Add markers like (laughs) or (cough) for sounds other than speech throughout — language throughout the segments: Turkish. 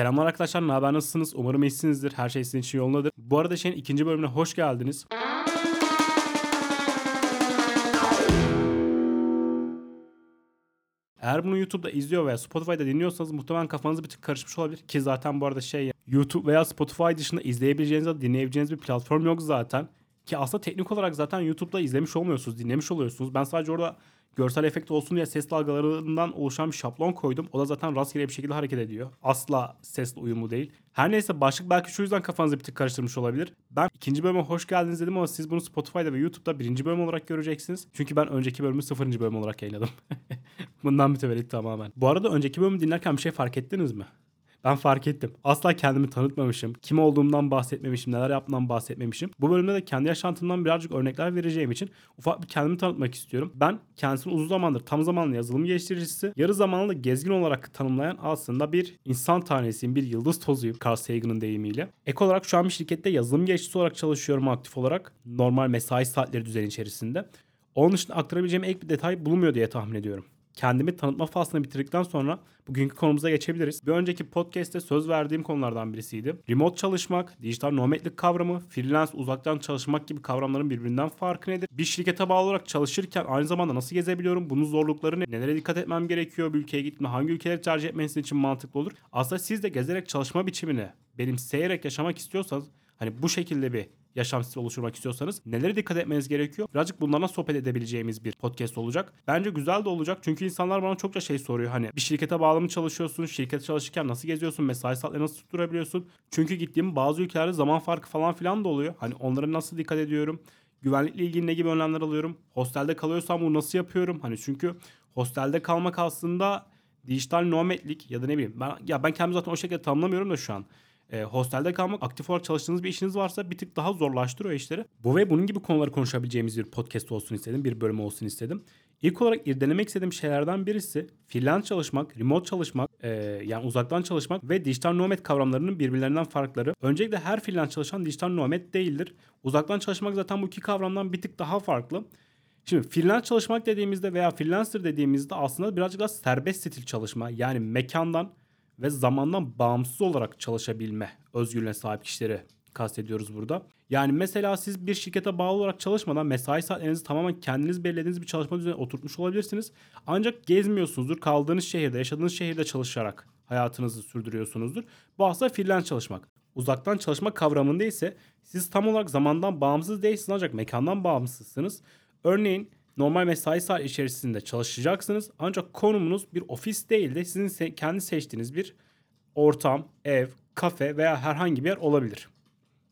Selamlar arkadaşlar, ne haber nasılsınız? Umarım iyisinizdir, her şey sizin için yolundadır. Bu arada şeyin ikinci bölümüne hoş geldiniz. Eğer bunu YouTube'da izliyor veya Spotify'da dinliyorsanız muhtemelen kafanız bir tık karışmış olabilir. Ki zaten bu arada şey YouTube veya Spotify dışında izleyebileceğiniz ya da dinleyebileceğiniz bir platform yok zaten. Ki aslında teknik olarak zaten YouTube'da izlemiş olmuyorsunuz, dinlemiş oluyorsunuz. Ben sadece orada görsel efekt olsun diye ses dalgalarından oluşan bir şablon koydum. O da zaten rastgele bir şekilde hareket ediyor. Asla sesle uyumlu değil. Her neyse başlık belki şu yüzden kafanızı bir tık karıştırmış olabilir. Ben ikinci bölüme hoş geldiniz dedim ama siz bunu Spotify'da ve YouTube'da birinci bölüm olarak göreceksiniz. Çünkü ben önceki bölümü sıfırıncı bölüm olarak yayınladım. (laughs) Bundan mütevellit tamamen. Bu arada önceki bölümü dinlerken bir şey fark ettiniz mi? Ben fark ettim. Asla kendimi tanıtmamışım. Kim olduğumdan bahsetmemişim. Neler yaptığımdan bahsetmemişim. Bu bölümde de kendi yaşantımdan birazcık örnekler vereceğim için ufak bir kendimi tanıtmak istiyorum. Ben kendisini uzun zamandır tam zamanlı yazılım geliştiricisi, yarı zamanlı gezgin olarak tanımlayan aslında bir insan tanesiyim. Bir yıldız tozuyum Carl Sagan'ın deyimiyle. Ek olarak şu an bir şirkette yazılım geliştiricisi olarak çalışıyorum aktif olarak. Normal mesai saatleri düzeni içerisinde. Onun dışında aktarabileceğim ek bir detay bulunmuyor diye tahmin ediyorum kendimi tanıtma faslını bitirdikten sonra bugünkü konumuza geçebiliriz. Bir önceki podcast'te söz verdiğim konulardan birisiydi. Remote çalışmak, dijital nomadlik kavramı, freelance uzaktan çalışmak gibi kavramların birbirinden farkı nedir? Bir şirkete bağlı olarak çalışırken aynı zamanda nasıl gezebiliyorum? Bunun zorlukları ne? Nelere dikkat etmem gerekiyor? Bir ülkeye gitme hangi ülkeleri tercih etmeniz için mantıklı olur? Aslında siz de gezerek çalışma biçimini benimseyerek yaşamak istiyorsanız hani bu şekilde bir yaşam stili oluşturmak istiyorsanız nelere dikkat etmeniz gerekiyor? Birazcık bunlardan sohbet edebileceğimiz bir podcast olacak. Bence güzel de olacak çünkü insanlar bana çokça şey soruyor. Hani bir şirkete bağlı mı çalışıyorsun? Şirkete çalışırken nasıl geziyorsun? Mesai saatleri nasıl tutturabiliyorsun? Çünkü gittiğim bazı ülkelerde zaman farkı falan filan da oluyor. Hani onlara nasıl dikkat ediyorum? Güvenlikle ilgili ne gibi önlemler alıyorum? Hostelde kalıyorsam bunu nasıl yapıyorum? Hani çünkü hostelde kalmak aslında dijital nomadlik ya da ne bileyim ben ya ben kendimi zaten o şekilde tanımlamıyorum da şu an e, hostelde kalmak aktif olarak çalıştığınız bir işiniz varsa bir tık daha zorlaştırıyor işleri. Bu ve bunun gibi konuları konuşabileceğimiz bir podcast olsun istedim. Bir bölüm olsun istedim. İlk olarak irdelemek istediğim şeylerden birisi freelance çalışmak, remote çalışmak, e, yani uzaktan çalışmak ve dijital nomad kavramlarının birbirlerinden farkları. Öncelikle her freelance çalışan dijital nomad değildir. Uzaktan çalışmak zaten bu iki kavramdan bir tık daha farklı. Şimdi freelance çalışmak dediğimizde veya freelancer dediğimizde aslında birazcık daha serbest stil çalışma. Yani mekandan ve zamandan bağımsız olarak çalışabilme özgürlüğüne sahip kişileri kastediyoruz burada. Yani mesela siz bir şirkete bağlı olarak çalışmadan mesai saatlerinizi tamamen kendiniz belirlediğiniz bir çalışma düzenine oturtmuş olabilirsiniz. Ancak gezmiyorsunuzdur. Kaldığınız şehirde, yaşadığınız şehirde çalışarak hayatınızı sürdürüyorsunuzdur. Bu aslında freelance çalışmak. Uzaktan çalışma kavramında ise siz tam olarak zamandan bağımsız değilsiniz ancak mekandan bağımsızsınız. Örneğin normal mesai saat içerisinde çalışacaksınız. Ancak konumunuz bir ofis değil de sizin se- kendi seçtiğiniz bir ortam, ev, kafe veya herhangi bir yer olabilir.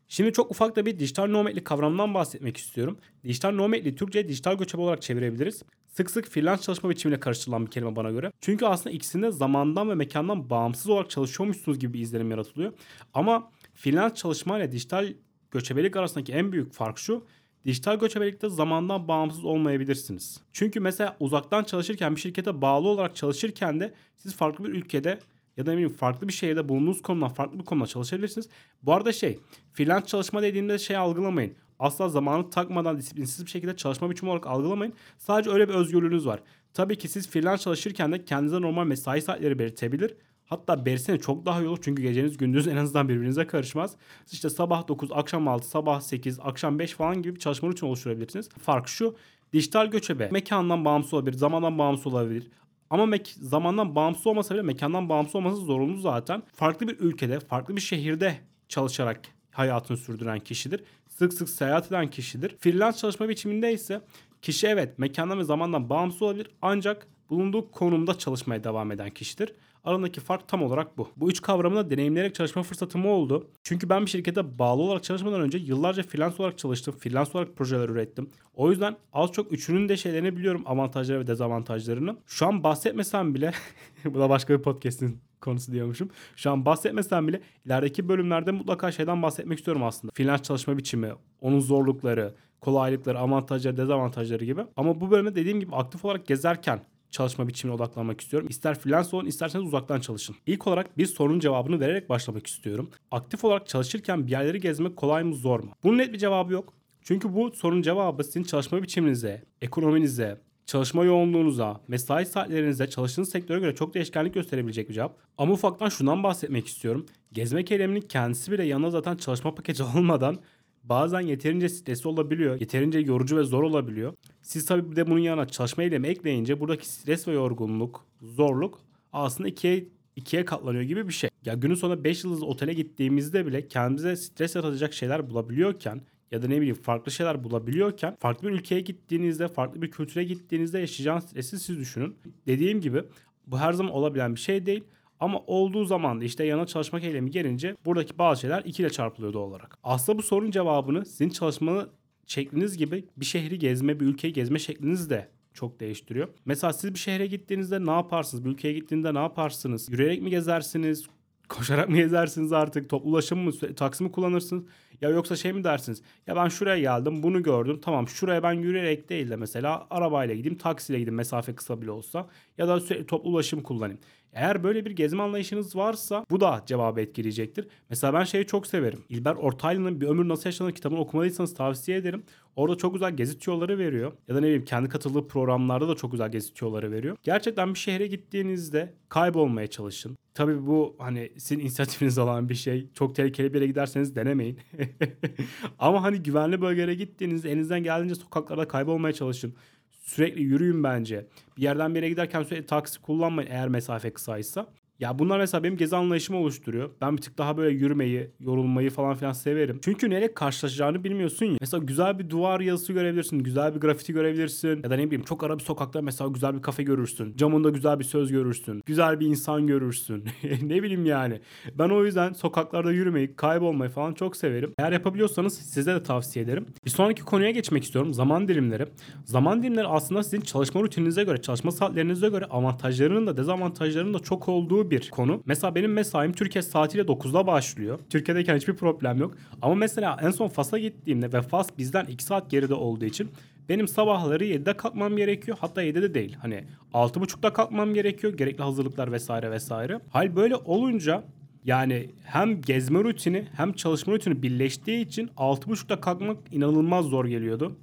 Şimdi çok ufak da bir dijital nomadlik kavramından bahsetmek istiyorum. Dijital nomadliği Türkçe'ye dijital göçebe olarak çevirebiliriz. Sık sık freelance çalışma biçimiyle karıştırılan bir kelime bana göre. Çünkü aslında ikisinde zamandan ve mekandan bağımsız olarak çalışıyormuşsunuz gibi bir izlenim yaratılıyor. Ama freelance çalışma ile dijital göçebelik arasındaki en büyük fark şu. Dijital göçebelikte zamandan bağımsız olmayabilirsiniz. Çünkü mesela uzaktan çalışırken bir şirkete bağlı olarak çalışırken de siz farklı bir ülkede ya da eminim farklı bir şehirde bulunduğunuz konudan farklı bir konuda çalışabilirsiniz. Bu arada şey freelance çalışma dediğimde şey algılamayın. Asla zamanı takmadan disiplinsiz bir şekilde çalışma biçimi olarak algılamayın. Sadece öyle bir özgürlüğünüz var. Tabii ki siz freelance çalışırken de kendinize normal mesai saatleri belirtebilir. Hatta bersene çok daha iyi olur çünkü geceniz gündüz en azından birbirinize karışmaz. Siz işte sabah 9, akşam 6, sabah 8, akşam 5 falan gibi bir çalışma rutini oluşturabilirsiniz. Fark şu dijital göçebe mekandan bağımsız olabilir, zamandan bağımsız olabilir. Ama mek- zamandan bağımsız olmasa bile mekandan bağımsız olması zorunlu zaten. Farklı bir ülkede, farklı bir şehirde çalışarak hayatını sürdüren kişidir. Sık sık seyahat eden kişidir. Freelance çalışma biçiminde ise kişi evet mekandan ve zamandan bağımsız olabilir ancak bulunduğu konumda çalışmaya devam eden kişidir. Aradaki fark tam olarak bu. Bu üç kavramı deneyimleyerek çalışma fırsatım oldu. Çünkü ben bir şirkete bağlı olarak çalışmadan önce yıllarca freelance olarak çalıştım. Freelance olarak projeler ürettim. O yüzden az çok üçünün de şeylerini biliyorum. Avantajları ve dezavantajlarını. Şu an bahsetmesem bile (laughs) bu da başka bir podcast'in konusu diyormuşum. Şu an bahsetmesem bile ilerideki bölümlerde mutlaka şeyden bahsetmek istiyorum aslında. Freelance çalışma biçimi, onun zorlukları, kolaylıkları, avantajları, dezavantajları gibi. Ama bu bölümde dediğim gibi aktif olarak gezerken çalışma biçimine odaklanmak istiyorum. İster freelance olun isterseniz uzaktan çalışın. İlk olarak bir sorunun cevabını vererek başlamak istiyorum. Aktif olarak çalışırken bir yerleri gezmek kolay mı zor mu? Bunun net bir cevabı yok. Çünkü bu sorunun cevabı sizin çalışma biçiminize, ekonominize, çalışma yoğunluğunuza, mesai saatlerinize, çalıştığınız sektöre göre çok değişkenlik gösterebilecek bir cevap. Ama ufaktan şundan bahsetmek istiyorum. Gezmek eyleminin kendisi bile yanında zaten çalışma paketi (laughs) olmadan bazen yeterince stresli olabiliyor. Yeterince yorucu ve zor olabiliyor. Siz tabii bir de bunun yanına çalışma eylemi ekleyince buradaki stres ve yorgunluk, zorluk aslında ikiye ikiye katlanıyor gibi bir şey. Ya günün sonunda 5 yıldız otele gittiğimizde bile kendimize stres yaratacak şeyler bulabiliyorken ya da ne bileyim farklı şeyler bulabiliyorken farklı bir ülkeye gittiğinizde, farklı bir kültüre gittiğinizde yaşayacağınız stresi siz düşünün. Dediğim gibi bu her zaman olabilen bir şey değil. Ama olduğu zaman da işte yana çalışmak eylemi gelince buradaki bazı şeyler 2 ile çarpılıyor doğal olarak. Aslında bu sorunun cevabını sizin çalışma şekliniz gibi bir şehri gezme, bir ülkeyi gezme şekliniz de çok değiştiriyor. Mesela siz bir şehre gittiğinizde ne yaparsınız? Bir ülkeye gittiğinde ne yaparsınız? Yürüyerek mi gezersiniz? Koşarak mı gezersiniz artık? Toplu ulaşım mı? Taksi mi kullanırsınız? Ya yoksa şey mi dersiniz? Ya ben şuraya geldim bunu gördüm. Tamam şuraya ben yürüyerek değil de mesela arabayla gideyim taksiyle gideyim mesafe kısa bile olsa. Ya da sürekli toplu ulaşım kullanayım. Eğer böyle bir gezme anlayışınız varsa bu da cevabı etkileyecektir. Mesela ben şeyi çok severim. İlber Ortaylı'nın Bir Ömür Nasıl Yaşanır kitabını okumadıysanız tavsiye ederim. Orada çok güzel gezi tüyoları veriyor. Ya da ne bileyim kendi katıldığı programlarda da çok güzel gezi tüyoları veriyor. Gerçekten bir şehre gittiğinizde kaybolmaya çalışın. Tabii bu hani sizin (laughs) inisiyatifiniz olan bir şey. Çok tehlikeli bir yere giderseniz denemeyin. (laughs) (laughs) Ama hani güvenli bölgelere gittiğinizde elinizden geldiğince sokaklarda kaybolmaya çalışın. Sürekli yürüyün bence. Bir yerden bir yere giderken sürekli taksi kullanmayın eğer mesafe kısaysa. Ya bunlar mesela benim gezi anlayışımı oluşturuyor. Ben bir tık daha böyle yürümeyi, yorulmayı falan filan severim. Çünkü neyle karşılaşacağını bilmiyorsun ya. Mesela güzel bir duvar yazısı görebilirsin, güzel bir grafiti görebilirsin. Ya da ne bileyim çok ara bir sokakta mesela güzel bir kafe görürsün. Camında güzel bir söz görürsün. Güzel bir insan görürsün. (laughs) ne bileyim yani. Ben o yüzden sokaklarda yürümeyi, kaybolmayı falan çok severim. Eğer yapabiliyorsanız size de tavsiye ederim. Bir sonraki konuya geçmek istiyorum. Zaman dilimleri. Zaman dilimleri aslında sizin çalışma rutininize göre, çalışma saatlerinize göre avantajlarının da dezavantajlarının da çok olduğu bir konu. Mesela benim mesaim Türkiye saatiyle 9'da başlıyor. Türkiye'deyken hiçbir problem yok. Ama mesela en son Fas'a gittiğimde ve Fas bizden 2 saat geride olduğu için benim sabahları 7'de kalkmam gerekiyor. Hatta 7'de değil. Hani 6.30'da kalkmam gerekiyor. Gerekli hazırlıklar vesaire vesaire. Hal böyle olunca yani hem gezme rutini hem çalışma rutini birleştiği için 6.30'da kalkmak inanılmaz zor geliyordu.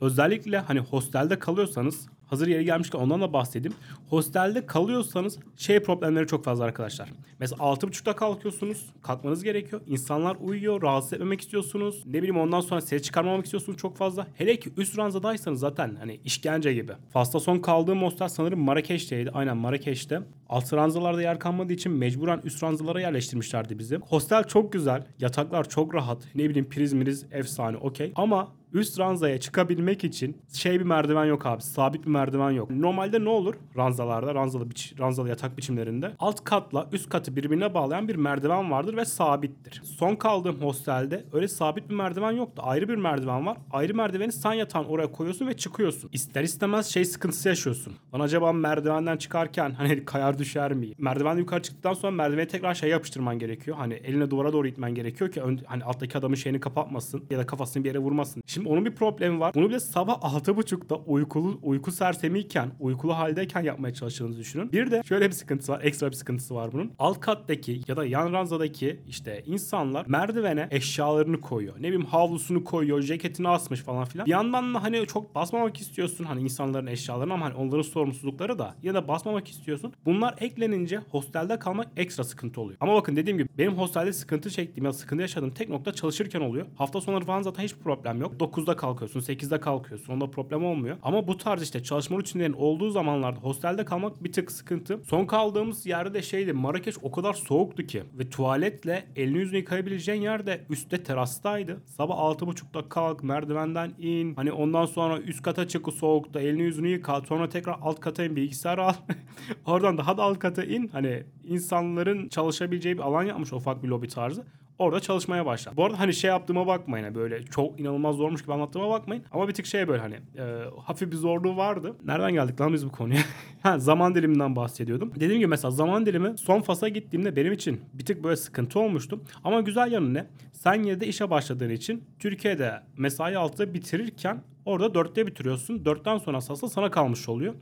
Özellikle hani hostelde kalıyorsanız hazır yeri gelmişken ondan da bahsedeyim. Hostelde kalıyorsanız şey problemleri çok fazla arkadaşlar. Mesela 6.30'da kalkıyorsunuz. Kalkmanız gerekiyor. İnsanlar uyuyor. Rahatsız etmemek istiyorsunuz. Ne bileyim ondan sonra ses çıkarmamak istiyorsunuz çok fazla. Hele ki üst ranzadaysanız zaten hani işkence gibi. Fas'ta son kaldığım hostel sanırım Marrakeş'teydi. Aynen Marrakeş'te. Alt ranzalarda yer kalmadığı için mecburen üst ranzalara yerleştirmişlerdi bizi. Hostel çok güzel. Yataklar çok rahat. Ne bileyim priz miriz efsane okey. Ama üst ranzaya çıkabilmek için şey bir merdiven yok abi. Sabit bir merdiven yok. Normalde ne olur ranzalarda, ranzalı, biç, ranzalı yatak biçimlerinde? Alt katla üst katı birbirine bağlayan bir merdiven vardır ve sabittir. Son kaldığım hostelde öyle sabit bir merdiven yoktu. Ayrı bir merdiven var. Ayrı merdiveni sen yatağın oraya koyuyorsun ve çıkıyorsun. İster istemez şey sıkıntısı yaşıyorsun. Lan acaba merdivenden çıkarken hani (laughs) kayar düşer mi? Merdiven yukarı çıktıktan sonra merdiveni tekrar şey yapıştırman gerekiyor. Hani eline duvara doğru itmen gerekiyor ki ön, hani alttaki adamın şeyini kapatmasın ya da kafasını bir yere vurmasın. Şimdi onun bir problemi var. Bunu bile sabah 6.30'da uykulu uyku sersemiyken, uykulu haldeyken yapmaya çalıştığınızı düşünün. Bir de şöyle bir sıkıntısı var. Ekstra bir sıkıntısı var bunun. Alt kattaki ya da yan ranzadaki işte insanlar merdivene eşyalarını koyuyor. Ne bileyim havlusunu koyuyor, ceketini asmış falan filan. Bir yandan da hani çok basmamak istiyorsun hani insanların eşyalarını ama hani onların sorumsuzlukları da ya da basmamak istiyorsun. Bunlar eklenince hostelde kalmak ekstra sıkıntı oluyor. Ama bakın dediğim gibi benim hostelde sıkıntı çektiğim ya sıkıntı yaşadığım tek nokta çalışırken oluyor. Hafta sonları falan zaten hiçbir problem yok. 9'da kalkıyorsun, 8'de kalkıyorsun. Onda problem olmuyor. Ama bu tarz işte çalışma rutinlerin olduğu zamanlarda hostelde kalmak bir tık sıkıntı. Son kaldığımız yerde de şeydi Marrakeş o kadar soğuktu ki ve tuvaletle elini yüzünü yıkayabileceğin yer de üstte terastaydı. Sabah 6.30'da kalk, merdivenden in. Hani ondan sonra üst kata çık soğukta elini yüzünü yıka. Sonra tekrar alt kata in bilgisayar al. (laughs) Oradan daha da alt kata in. Hani insanların çalışabileceği bir alan yapmış ufak bir lobi tarzı orada çalışmaya başlar. Bu arada hani şey yaptığıma bakmayın hani böyle çok inanılmaz zormuş gibi anlattığıma bakmayın. Ama bir tık şey böyle hani e, hafif bir zorluğu vardı. Nereden geldik lan biz bu konuya? (laughs) ha zaman diliminden bahsediyordum. Dediğim gibi mesela zaman dilimi son fasa gittiğimde benim için bir tık böyle sıkıntı olmuştu. Ama güzel yanı ne? Sen yine de işe başladığın için Türkiye'de mesai altıda bitirirken Orada dörtte bitiriyorsun. Dörtten sonra aslında sana kalmış oluyor.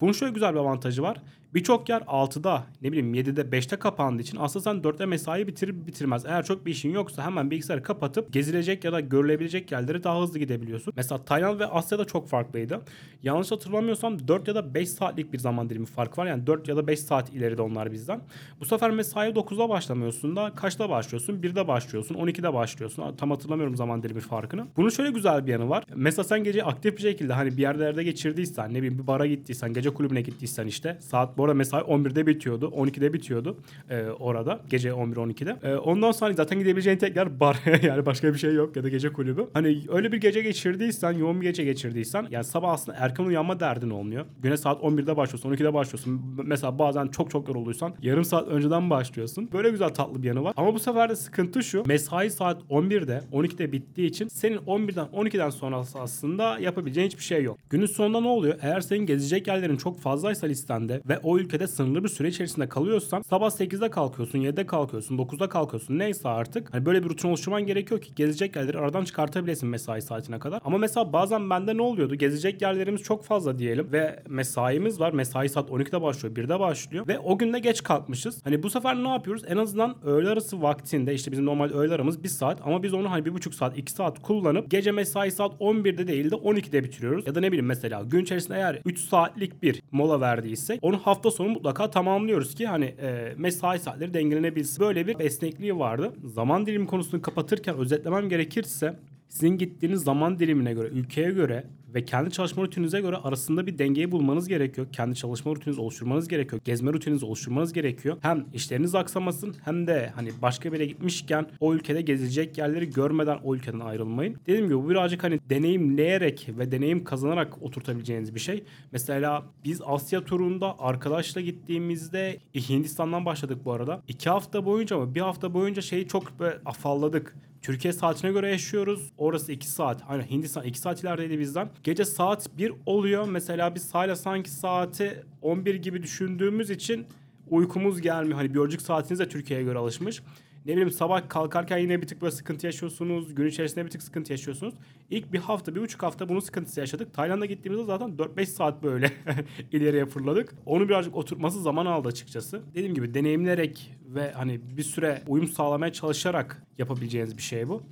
Bunun şöyle güzel bir avantajı var. Birçok yer 6'da ne bileyim 7'de 5'te kapandığı için aslında sen 4'te mesai bitirir bitirmez. Eğer çok bir işin yoksa hemen bilgisayarı kapatıp gezilecek ya da görülebilecek yerlere daha hızlı gidebiliyorsun. Mesela Tayland ve Asya'da çok farklıydı. Yanlış hatırlamıyorsam 4 ya da 5 saatlik bir zaman dilimi fark var. Yani 4 ya da 5 saat ileride onlar bizden. Bu sefer mesai 9'da başlamıyorsun da kaçta başlıyorsun? 1'de başlıyorsun, 12'de başlıyorsun. Tam hatırlamıyorum zaman dilimi farkını. Bunun şöyle güzel bir yanı var. Mesela sen gece aktif bir şekilde hani bir yerlerde geçirdiysen, ne bileyim bir bara gittiysen, gece kulübüne gittiysen işte saat bu arada mesai 11'de bitiyordu. 12'de bitiyordu e, orada. Gece 11-12'de. E, ondan sonra zaten gidebileceğin tek yer bar. (laughs) yani başka bir şey yok ya da gece kulübü. Hani öyle bir gece geçirdiysen, yoğun bir gece geçirdiysen yani sabah aslında erken uyanma derdin olmuyor. Güne saat 11'de başlıyorsun, 12'de başlıyorsun. Mesela bazen çok çok yorulduysan yarım saat önceden başlıyorsun. Böyle güzel tatlı bir yanı var. Ama bu sefer de sıkıntı şu. Mesai saat 11'de, 12'de bittiği için senin 11'den 12'den sonrası aslında yapabileceğin hiçbir şey yok. Günün sonunda ne oluyor? Eğer senin gezecek yerlerin çok fazlaysa listende ve o ülkede sınırlı bir süre içerisinde kalıyorsan sabah 8'de kalkıyorsun, 7'de kalkıyorsun, 9'da kalkıyorsun neyse artık. Hani böyle bir rutin oluşturman gerekiyor ki gezecek yerleri aradan çıkartabilesin mesai saatine kadar. Ama mesela bazen bende ne oluyordu? Gezecek yerlerimiz çok fazla diyelim ve mesaimiz var. Mesai saat 12'de başlıyor, 1'de başlıyor ve o günde geç kalkmışız. Hani bu sefer ne yapıyoruz? En azından öğle arası vaktinde işte bizim normal öğle aramız 1 saat ama biz onu hani 1,5 saat, 2 saat kullanıp gece mesai saat 11'de değil de 12'de bitiriyoruz. Ya da ne bileyim mesela gün içerisinde eğer 3 saatlik bir mola verdiysek onu hafta sonu mutlaka tamamlıyoruz ki hani e, mesai saatleri dengelenebilsin. Böyle bir esnekliği vardı. Zaman dilimi konusunu kapatırken özetlemem gerekirse sizin gittiğiniz zaman dilimine göre, ülkeye göre ve kendi çalışma rutininize göre arasında bir dengeyi bulmanız gerekiyor. Kendi çalışma rutininizi oluşturmanız gerekiyor. Gezme rutininizi oluşturmanız gerekiyor. Hem işleriniz aksamasın hem de hani başka bir yere gitmişken o ülkede gezilecek yerleri görmeden o ülkeden ayrılmayın. Dediğim gibi bu birazcık hani deneyimleyerek ve deneyim kazanarak oturtabileceğiniz bir şey. Mesela biz Asya turunda arkadaşla gittiğimizde Hindistan'dan başladık bu arada. İki hafta boyunca mı bir hafta boyunca şeyi çok afalladık. Türkiye saatine göre yaşıyoruz. Orası 2 saat. Hani Hindistan 2 saat ilerideydi bizden. Gece saat 1 oluyor. Mesela biz hala sanki saati 11 gibi düşündüğümüz için uykumuz gelmiyor. Hani biyolojik saatiniz de Türkiye'ye göre alışmış. Ne bileyim sabah kalkarken yine bir tık böyle sıkıntı yaşıyorsunuz. Gün içerisinde bir tık sıkıntı yaşıyorsunuz. İlk bir hafta, bir buçuk hafta bunun sıkıntısı yaşadık. Tayland'a gittiğimizde zaten 4-5 saat böyle (laughs) ileriye fırladık. Onu birazcık oturtması zaman aldı açıkçası. Dediğim gibi deneyimlerek ve hani bir süre uyum sağlamaya çalışarak yapabileceğiniz bir şey bu.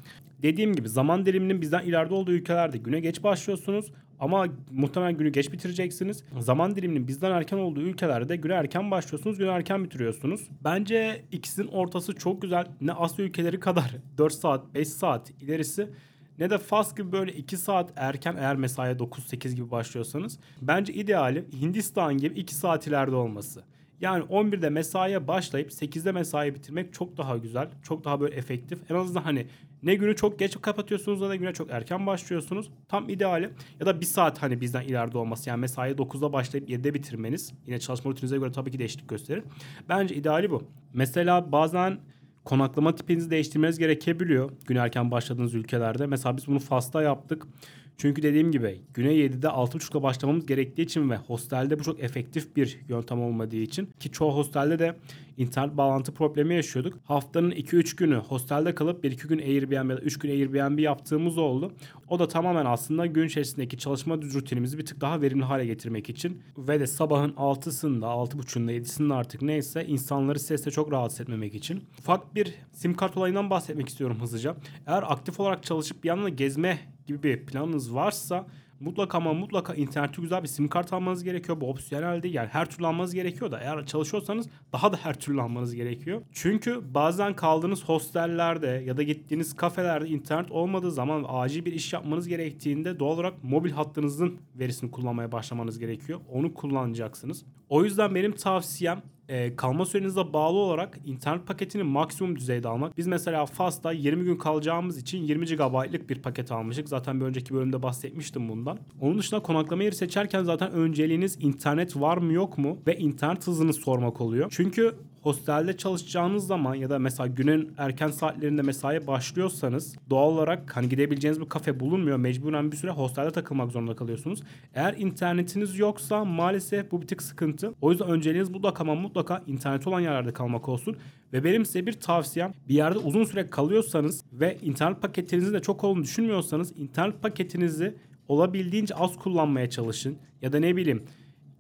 Dediğim gibi zaman diliminin bizden ileride olduğu ülkelerde güne geç başlıyorsunuz. Ama muhtemelen günü geç bitireceksiniz. Zaman diliminin bizden erken olduğu ülkelerde güne erken başlıyorsunuz, günü erken bitiriyorsunuz. Bence ikisinin ortası çok güzel. Ne Asya ülkeleri kadar (laughs) 4 saat, 5 saat ilerisi ne de Fas gibi böyle 2 saat erken eğer mesaiye 9-8 gibi başlıyorsanız. Bence ideali Hindistan gibi 2 saat ileride olması. Yani 11'de mesaiye başlayıp 8'de mesai bitirmek çok daha güzel. Çok daha böyle efektif. En azından hani ne günü çok geç kapatıyorsunuz da güne çok erken başlıyorsunuz. Tam ideali. Ya da bir saat hani bizden ileride olması. Yani mesai 9'da başlayıp 7'de bitirmeniz. Yine çalışma rutininize göre tabii ki değişiklik gösterir. Bence ideali bu. Mesela bazen konaklama tipinizi değiştirmeniz gerekebiliyor. Gün erken başladığınız ülkelerde. Mesela biz bunu Fas'ta yaptık. Çünkü dediğim gibi güne 7'de 6.30'da başlamamız gerektiği için ve hostelde bu çok efektif bir yöntem olmadığı için ki çoğu hostelde de internet bağlantı problemi yaşıyorduk. Haftanın 2-3 günü hostelde kalıp 1-2 gün Airbnb ya da 3 gün Airbnb yaptığımız oldu. O da tamamen aslında gün içerisindeki çalışma rutinimizi bir tık daha verimli hale getirmek için ve de sabahın 6'sında, 6.30'unda, 7'sinde artık neyse insanları sesle çok rahatsız etmemek için. Ufak bir sim kart olayından bahsetmek istiyorum hızlıca. Eğer aktif olarak çalışıp bir yandan da gezme gibi bir planınız varsa mutlaka ama mutlaka interneti güzel bir sim kart almanız gerekiyor. Bu opsiyonel değil. Yani her türlü almanız gerekiyor da eğer çalışıyorsanız daha da her türlü almanız gerekiyor. Çünkü bazen kaldığınız hostellerde ya da gittiğiniz kafelerde internet olmadığı zaman acil bir iş yapmanız gerektiğinde doğal olarak mobil hattınızın verisini kullanmaya başlamanız gerekiyor. Onu kullanacaksınız. O yüzden benim tavsiyem e, kalma sürenize bağlı olarak internet paketini maksimum düzeyde almak. Biz mesela Fast'ta 20 gün kalacağımız için 20 GB'lık bir paket almıştık. Zaten bir önceki bölümde bahsetmiştim bundan. Onun dışında konaklama yeri seçerken zaten önceliğiniz internet var mı yok mu ve internet hızını sormak oluyor. Çünkü hostelde çalışacağınız zaman ya da mesela günün erken saatlerinde mesai başlıyorsanız doğal olarak hani gidebileceğiniz bir kafe bulunmuyor. Mecburen bir süre hostelde takılmak zorunda kalıyorsunuz. Eğer internetiniz yoksa maalesef bu bir tık sıkıntı. O yüzden önceliğiniz mutlaka ama mutlaka internet olan yerlerde kalmak olsun. Ve benim size bir tavsiyem bir yerde uzun süre kalıyorsanız ve internet paketinizin de çok olduğunu düşünmüyorsanız internet paketinizi olabildiğince az kullanmaya çalışın. Ya da ne bileyim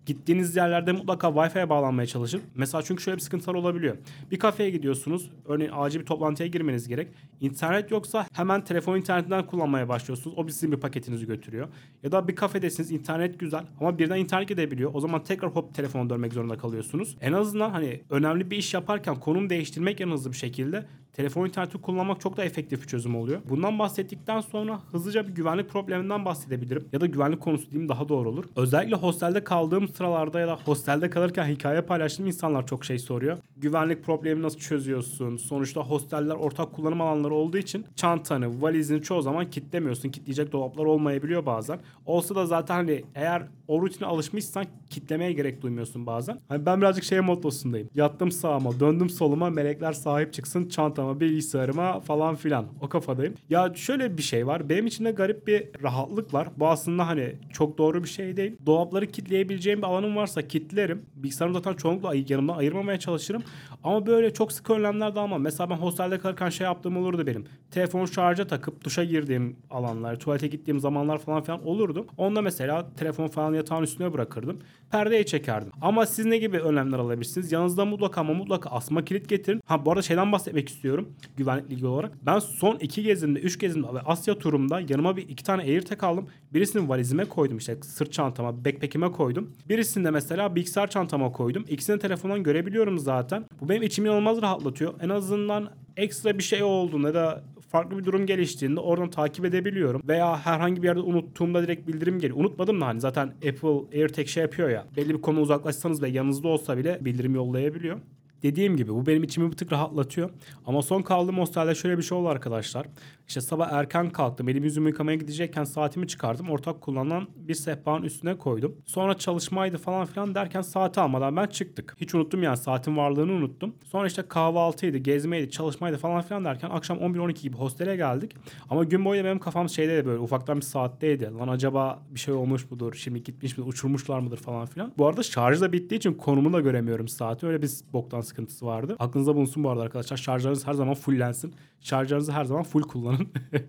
Gittiğiniz yerlerde mutlaka Wi-Fi'ye bağlanmaya çalışın. Mesela çünkü şöyle bir sıkıntılar olabiliyor. Bir kafeye gidiyorsunuz. Örneğin acil bir toplantıya girmeniz gerek. İnternet yoksa hemen telefon internetinden kullanmaya başlıyorsunuz. O sizin bir paketinizi götürüyor. Ya da bir kafedesiniz internet güzel ama birden internet gidebiliyor. O zaman tekrar hop telefona dönmek zorunda kalıyorsunuz. En azından hani önemli bir iş yaparken konum değiştirmek en hızlı bir şekilde telefon interneti kullanmak çok da efektif bir çözüm oluyor. Bundan bahsettikten sonra hızlıca bir güvenlik probleminden bahsedebilirim. Ya da güvenlik konusu diyeyim daha doğru olur. Özellikle hostelde kaldığım sıralarda ya da hostelde kalırken hikaye paylaştığım insanlar çok şey soruyor. Güvenlik problemi nasıl çözüyorsun? Sonuçta hosteller ortak kullanım alanları olduğu için çantanı, valizini çoğu zaman kitlemiyorsun. Kitleyecek dolaplar olmayabiliyor bazen. Olsa da zaten hani eğer o rutine alışmışsan kitlemeye gerek duymuyorsun bazen. Hani ben birazcık şey mottosundayım. Yattım sağıma, döndüm soluma, melekler sahip çıksın çantama, bilgisayarıma falan filan. O kafadayım. Ya şöyle bir şey var. Benim içinde garip bir rahatlık var. Bu aslında hani çok doğru bir şey değil. Dolapları kitleyebileceğim bir alanım varsa kitlerim. Bilgisayarımı zaten çoğunlukla yanımdan ayırmamaya çalışırım. Ama böyle çok sık önlemler de almam. Mesela ben hostelde kalırken şey yaptığım olurdu benim. Telefonu şarja takıp duşa girdiğim alanlar, tuvalete gittiğim zamanlar falan filan olurdu. Onda mesela telefon falan yatağın üstüne bırakırdım. Perdeyi çekerdim. Ama siz ne gibi önlemler alabilirsiniz? Yanınızda mutlaka ama mutlaka asma kilit getirin. Ha bu arada şeyden bahsetmek istiyorum. Güvenlikle ilgili olarak. Ben son iki gezimde, üç gezimde ve Asya turumda yanıma bir iki tane AirTag aldım. Birisini valizime koydum işte sırt çantama, backpack'ime koydum. Birisini de mesela bilgisayar çantama koydum. İkisini telefondan görebiliyorum zaten. Bu benim içimi inanılmaz rahatlatıyor. En azından ekstra bir şey olduğunda da farklı bir durum geliştiğinde oradan takip edebiliyorum. Veya herhangi bir yerde unuttuğumda direkt bildirim geliyor. Unutmadım da hani zaten Apple AirTag şey yapıyor ya. Belli bir konu uzaklaşsanız ve yanınızda olsa bile bildirim yollayabiliyor. Dediğim gibi bu benim içimi bir tık rahatlatıyor. Ama son kaldığım hostelde şöyle bir şey oldu arkadaşlar. İşte sabah erken kalktım. Elimi yüzümü yıkamaya gidecekken saatimi çıkardım. Ortak kullanılan bir sehpanın üstüne koydum. Sonra çalışmaydı falan filan derken saati almadan ben çıktık. Hiç unuttum yani saatin varlığını unuttum. Sonra işte kahvaltıydı, gezmeydi, çalışmaydı falan filan derken akşam 11-12 gibi hostele geldik. Ama gün boyu benim kafam şeydeydi böyle ufaktan bir saatteydi. Lan acaba bir şey olmuş mudur? Şimdi gitmiş mi? Uçurmuşlar mıdır falan filan. Bu arada şarj da bittiği için konumu da göremiyorum saati. Öyle bir boktan sıkıntısı vardı. Aklınızda bulunsun bu arada arkadaşlar. Şarjlarınız her zaman fullensin. Şarjlarınızı her zaman full kullanın.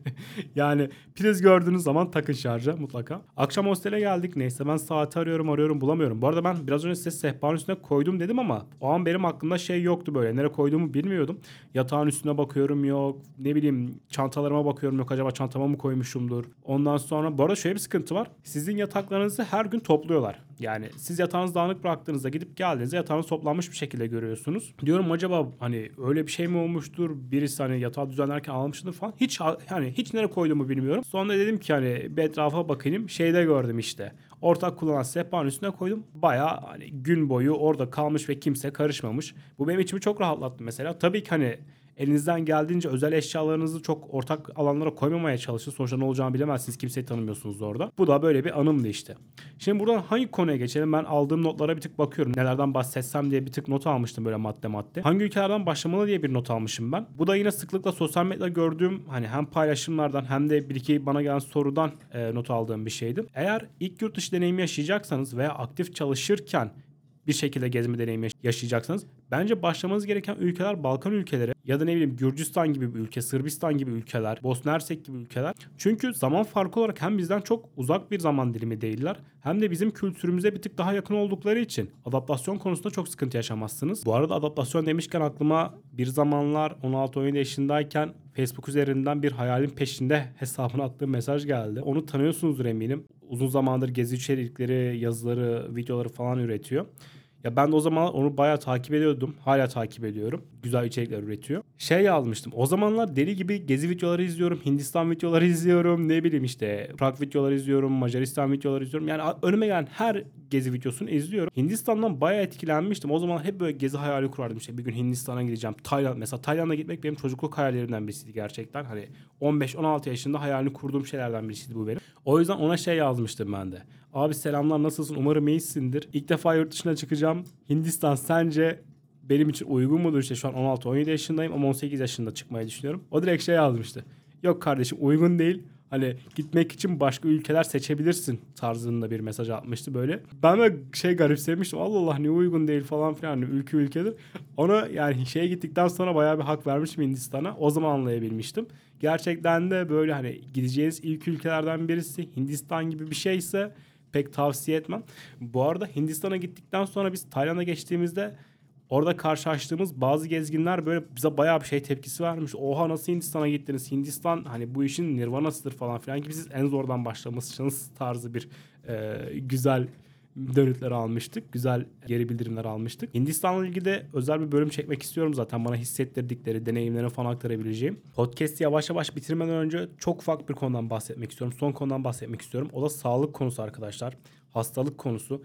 (laughs) yani priz gördüğünüz zaman takın şarja mutlaka. Akşam hostele geldik. Neyse ben saati arıyorum arıyorum bulamıyorum. Bu arada ben biraz önce size sehpanın üstüne koydum dedim ama o an benim aklımda şey yoktu böyle. Nereye koyduğumu bilmiyordum. Yatağın üstüne bakıyorum yok. Ne bileyim çantalarıma bakıyorum yok. Acaba çantama mı koymuşumdur? Ondan sonra bu arada şöyle bir sıkıntı var. Sizin yataklarınızı her gün topluyorlar. Yani siz yatağınızı dağınık bıraktığınızda gidip geldiğinizde yatağınız toplanmış bir şekilde görüyorsunuz. Diyorum acaba hani öyle bir şey mi olmuştur? Birisi hani yatağı düzenlerken almıştır falan. Hiç hani hiç nereye koyduğumu bilmiyorum. Sonra dedim ki hani bir etrafa bakayım. Şeyde gördüm işte. Ortak kullanan sehpanın üstüne koydum. Baya hani gün boyu orada kalmış ve kimse karışmamış. Bu benim içimi çok rahatlattı mesela. Tabii ki hani elinizden geldiğince özel eşyalarınızı çok ortak alanlara koymamaya çalışın. Sonuçta ne olacağını bilemezsiniz. Kimseyi tanımıyorsunuz orada. Bu da böyle bir anımdı işte. Şimdi buradan hangi konuya geçelim? Ben aldığım notlara bir tık bakıyorum. Nelerden bahsetsem diye bir tık not almıştım böyle madde madde. Hangi ülkelerden başlamalı diye bir not almışım ben. Bu da yine sıklıkla sosyal medyada gördüğüm hani hem paylaşımlardan hem de bir iki bana gelen sorudan e, not aldığım bir şeydi. Eğer ilk yurt dışı deneyimi yaşayacaksanız veya aktif çalışırken bir şekilde gezme deneyimi yaşayacaksanız bence başlamanız gereken ülkeler Balkan ülkeleri ya da ne bileyim Gürcistan gibi bir ülke, Sırbistan gibi ülkeler, Bosna Hersek gibi ülkeler. Çünkü zaman farkı olarak hem bizden çok uzak bir zaman dilimi değiller hem de bizim kültürümüze bir tık daha yakın oldukları için adaptasyon konusunda çok sıkıntı yaşamazsınız. Bu arada adaptasyon demişken aklıma bir zamanlar 16-17 yaşındayken Facebook üzerinden bir hayalin peşinde hesabına attığım mesaj geldi. Onu tanıyorsunuzdur eminim. Uzun zamandır gezi içerikleri, yazıları, videoları falan üretiyor. Ya ben de o zaman onu bayağı takip ediyordum. Hala takip ediyorum. Güzel içerikler üretiyor. Şey yazmıştım. O zamanlar deli gibi gezi videoları izliyorum. Hindistan videoları izliyorum. Ne bileyim işte Prag videoları izliyorum. Macaristan videoları izliyorum. Yani önüme gelen her gezi videosunu izliyorum. Hindistan'dan bayağı etkilenmiştim. O zaman hep böyle gezi hayali kurardım. İşte bir gün Hindistan'a gideceğim. Tayland mesela Tayland'a gitmek benim çocukluk hayallerimden birisiydi gerçekten. Hani 15-16 yaşında hayalini kurduğum şeylerden birisiydi bu benim. O yüzden ona şey yazmıştım ben de. Abi selamlar nasılsın? Umarım iyisindir. İlk defa yurt dışına çıkacağım. Hindistan sence benim için uygun mudur? İşte şu an 16-17 yaşındayım ama 18 yaşında çıkmayı düşünüyorum. O direkt şey yazmıştı. Yok kardeşim uygun değil. Hani gitmek için başka ülkeler seçebilirsin tarzında bir mesaj atmıştı böyle. Ben de şey garipsemiştim. Allah Allah ne uygun değil falan filan. Hani ülke ülkedir. Ona yani şeye gittikten sonra bayağı bir hak vermişim Hindistan'a. O zaman anlayabilmiştim. Gerçekten de böyle hani gideceğiniz ilk ülkelerden birisi Hindistan gibi bir şeyse pek tavsiye etmem. Bu arada Hindistan'a gittikten sonra biz Tayland'a geçtiğimizde orada karşılaştığımız bazı gezginler böyle bize bayağı bir şey tepkisi vermiş. Oha nasıl Hindistan'a gittiniz? Hindistan hani bu işin nirvanasıdır falan filan gibi siz en zordan başlamışsınız tarzı bir e, güzel dönütler almıştık. Güzel geri bildirimler almıştık. Hindistan'la ilgili de özel bir bölüm çekmek istiyorum zaten. Bana hissettirdikleri, deneyimlerini falan aktarabileceğim. Podcast'i yavaş yavaş bitirmeden önce çok ufak bir konudan bahsetmek istiyorum. Son konudan bahsetmek istiyorum. O da sağlık konusu arkadaşlar. Hastalık konusu.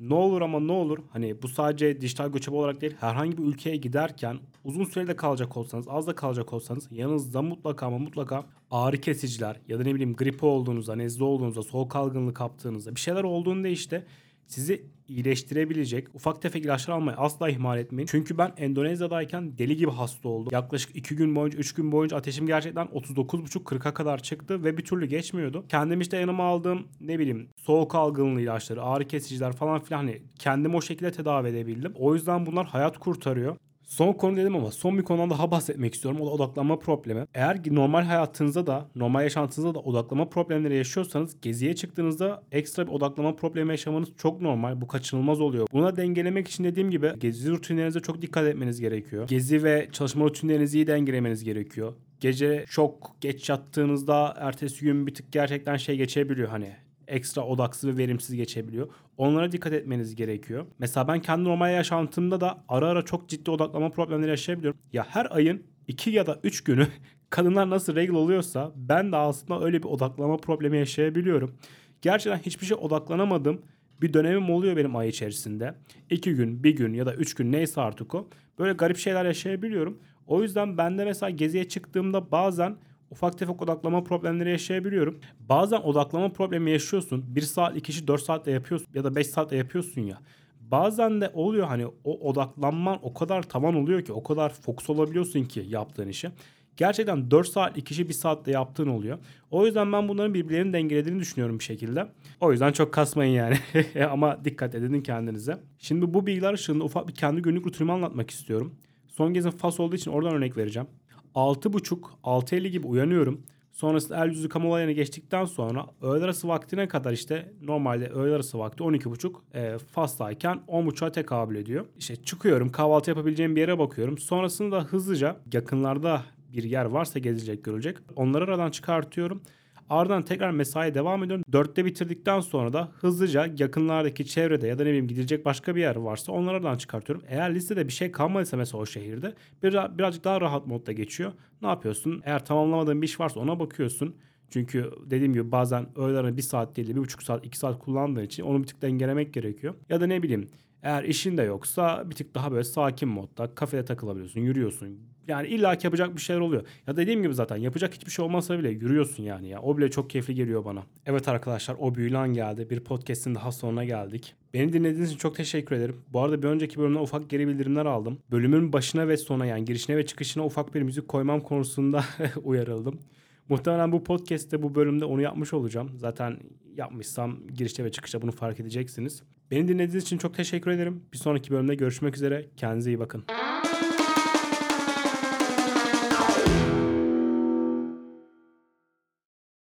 Ne olur ama ne olur hani bu sadece dijital göçebe olarak değil herhangi bir ülkeye giderken uzun sürede kalacak olsanız az da kalacak olsanız yanınızda mutlaka ama mutlaka ağrı kesiciler ya da ne bileyim grip olduğunuzda, nezle olduğunuzda, soğuk algınlığı kaptığınızda bir şeyler olduğunda işte sizi iyileştirebilecek ufak tefek ilaçlar almayı asla ihmal etmeyin. Çünkü ben Endonezya'dayken deli gibi hasta oldum. Yaklaşık 2 gün boyunca 3 gün boyunca ateşim gerçekten 39,5-40'a kadar çıktı ve bir türlü geçmiyordu. Kendim işte yanıma aldığım ne bileyim soğuk algınlığı ilaçları, ağrı kesiciler falan filan hani kendimi o şekilde tedavi edebildim. O yüzden bunlar hayat kurtarıyor. Son konu dedim ama son bir konudan daha bahsetmek istiyorum. O da odaklanma problemi. Eğer normal hayatınızda da, normal yaşantınızda da odaklama problemleri yaşıyorsanız geziye çıktığınızda ekstra bir odaklama problemi yaşamanız çok normal. Bu kaçınılmaz oluyor. Buna dengelemek için dediğim gibi gezi rutinlerinize çok dikkat etmeniz gerekiyor. Gezi ve çalışma rutinlerinizi iyi dengelemeniz gerekiyor. Gece çok geç yattığınızda ertesi gün bir tık gerçekten şey geçebiliyor hani ekstra odaksız ve verimsiz geçebiliyor. Onlara dikkat etmeniz gerekiyor. Mesela ben kendi normal yaşantımda da ara ara çok ciddi odaklama problemleri yaşayabiliyorum. Ya her ayın 2 ya da 3 günü (laughs) kadınlar nasıl regl oluyorsa ben de aslında öyle bir odaklama problemi yaşayabiliyorum. Gerçekten hiçbir şey odaklanamadım. Bir dönemim oluyor benim ay içerisinde. 2 gün, bir gün ya da 3 gün neyse artık o. Böyle garip şeyler yaşayabiliyorum. O yüzden ben de mesela geziye çıktığımda bazen ufak tefek odaklama problemleri yaşayabiliyorum. Bazen odaklama problemi yaşıyorsun. 1 saat, 2 kişi 4 saatte yapıyorsun ya da 5 saatte yapıyorsun ya. Bazen de oluyor hani o odaklanman o kadar tavan oluyor ki o kadar fokus olabiliyorsun ki yaptığın işe. Gerçekten 4 saat 2 kişi 1 saatte yaptığın oluyor. O yüzden ben bunların birbirlerini dengelediğini düşünüyorum bir şekilde. O yüzden çok kasmayın yani. (laughs) Ama dikkat edin kendinize. Şimdi bu bilgiler ışığında ufak bir kendi günlük rutinimi anlatmak istiyorum. Son gezim Fas olduğu için oradan örnek vereceğim. 6.30-6.50 gibi uyanıyorum. Sonrasında el yüzü kamu olayına geçtikten sonra öğle arası vaktine kadar işte normalde öğle arası vakti 12.30 e, fastayken 10.30'a tekabül ediyor. İşte çıkıyorum kahvaltı yapabileceğim bir yere bakıyorum. Sonrasında hızlıca yakınlarda bir yer varsa gezilecek görülecek. Onları aradan çıkartıyorum. Ardından tekrar mesai devam ediyorum. Dörtte bitirdikten sonra da hızlıca yakınlardaki çevrede ya da ne bileyim gidilecek başka bir yer varsa onlardan çıkartıyorum. Eğer listede bir şey kalmadıysa mesela o şehirde biraz, birazcık daha rahat modda geçiyor. Ne yapıyorsun? Eğer tamamlamadığın bir iş varsa ona bakıyorsun. Çünkü dediğim gibi bazen öğlelerine bir saat değil de bir buçuk saat iki saat kullandığın için onu bir tık dengelemek gerekiyor. Ya da ne bileyim eğer işin de yoksa bir tık daha böyle sakin modda kafede takılabiliyorsun, yürüyorsun. Yani illa yapacak bir şeyler oluyor. Ya dediğim gibi zaten yapacak hiçbir şey olmasa bile yürüyorsun yani ya. O bile çok keyifli geliyor bana. Evet arkadaşlar o büyülen geldi. Bir podcast'in daha sonuna geldik. Beni dinlediğiniz için çok teşekkür ederim. Bu arada bir önceki bölümde ufak geri bildirimler aldım. Bölümün başına ve sona yani girişine ve çıkışına ufak bir müzik koymam konusunda (laughs) uyarıldım. Muhtemelen bu podcast'te bu bölümde onu yapmış olacağım. Zaten yapmışsam girişte ve çıkışta bunu fark edeceksiniz. Beni dinlediğiniz için çok teşekkür ederim. Bir sonraki bölümde görüşmek üzere. Kendinize iyi bakın.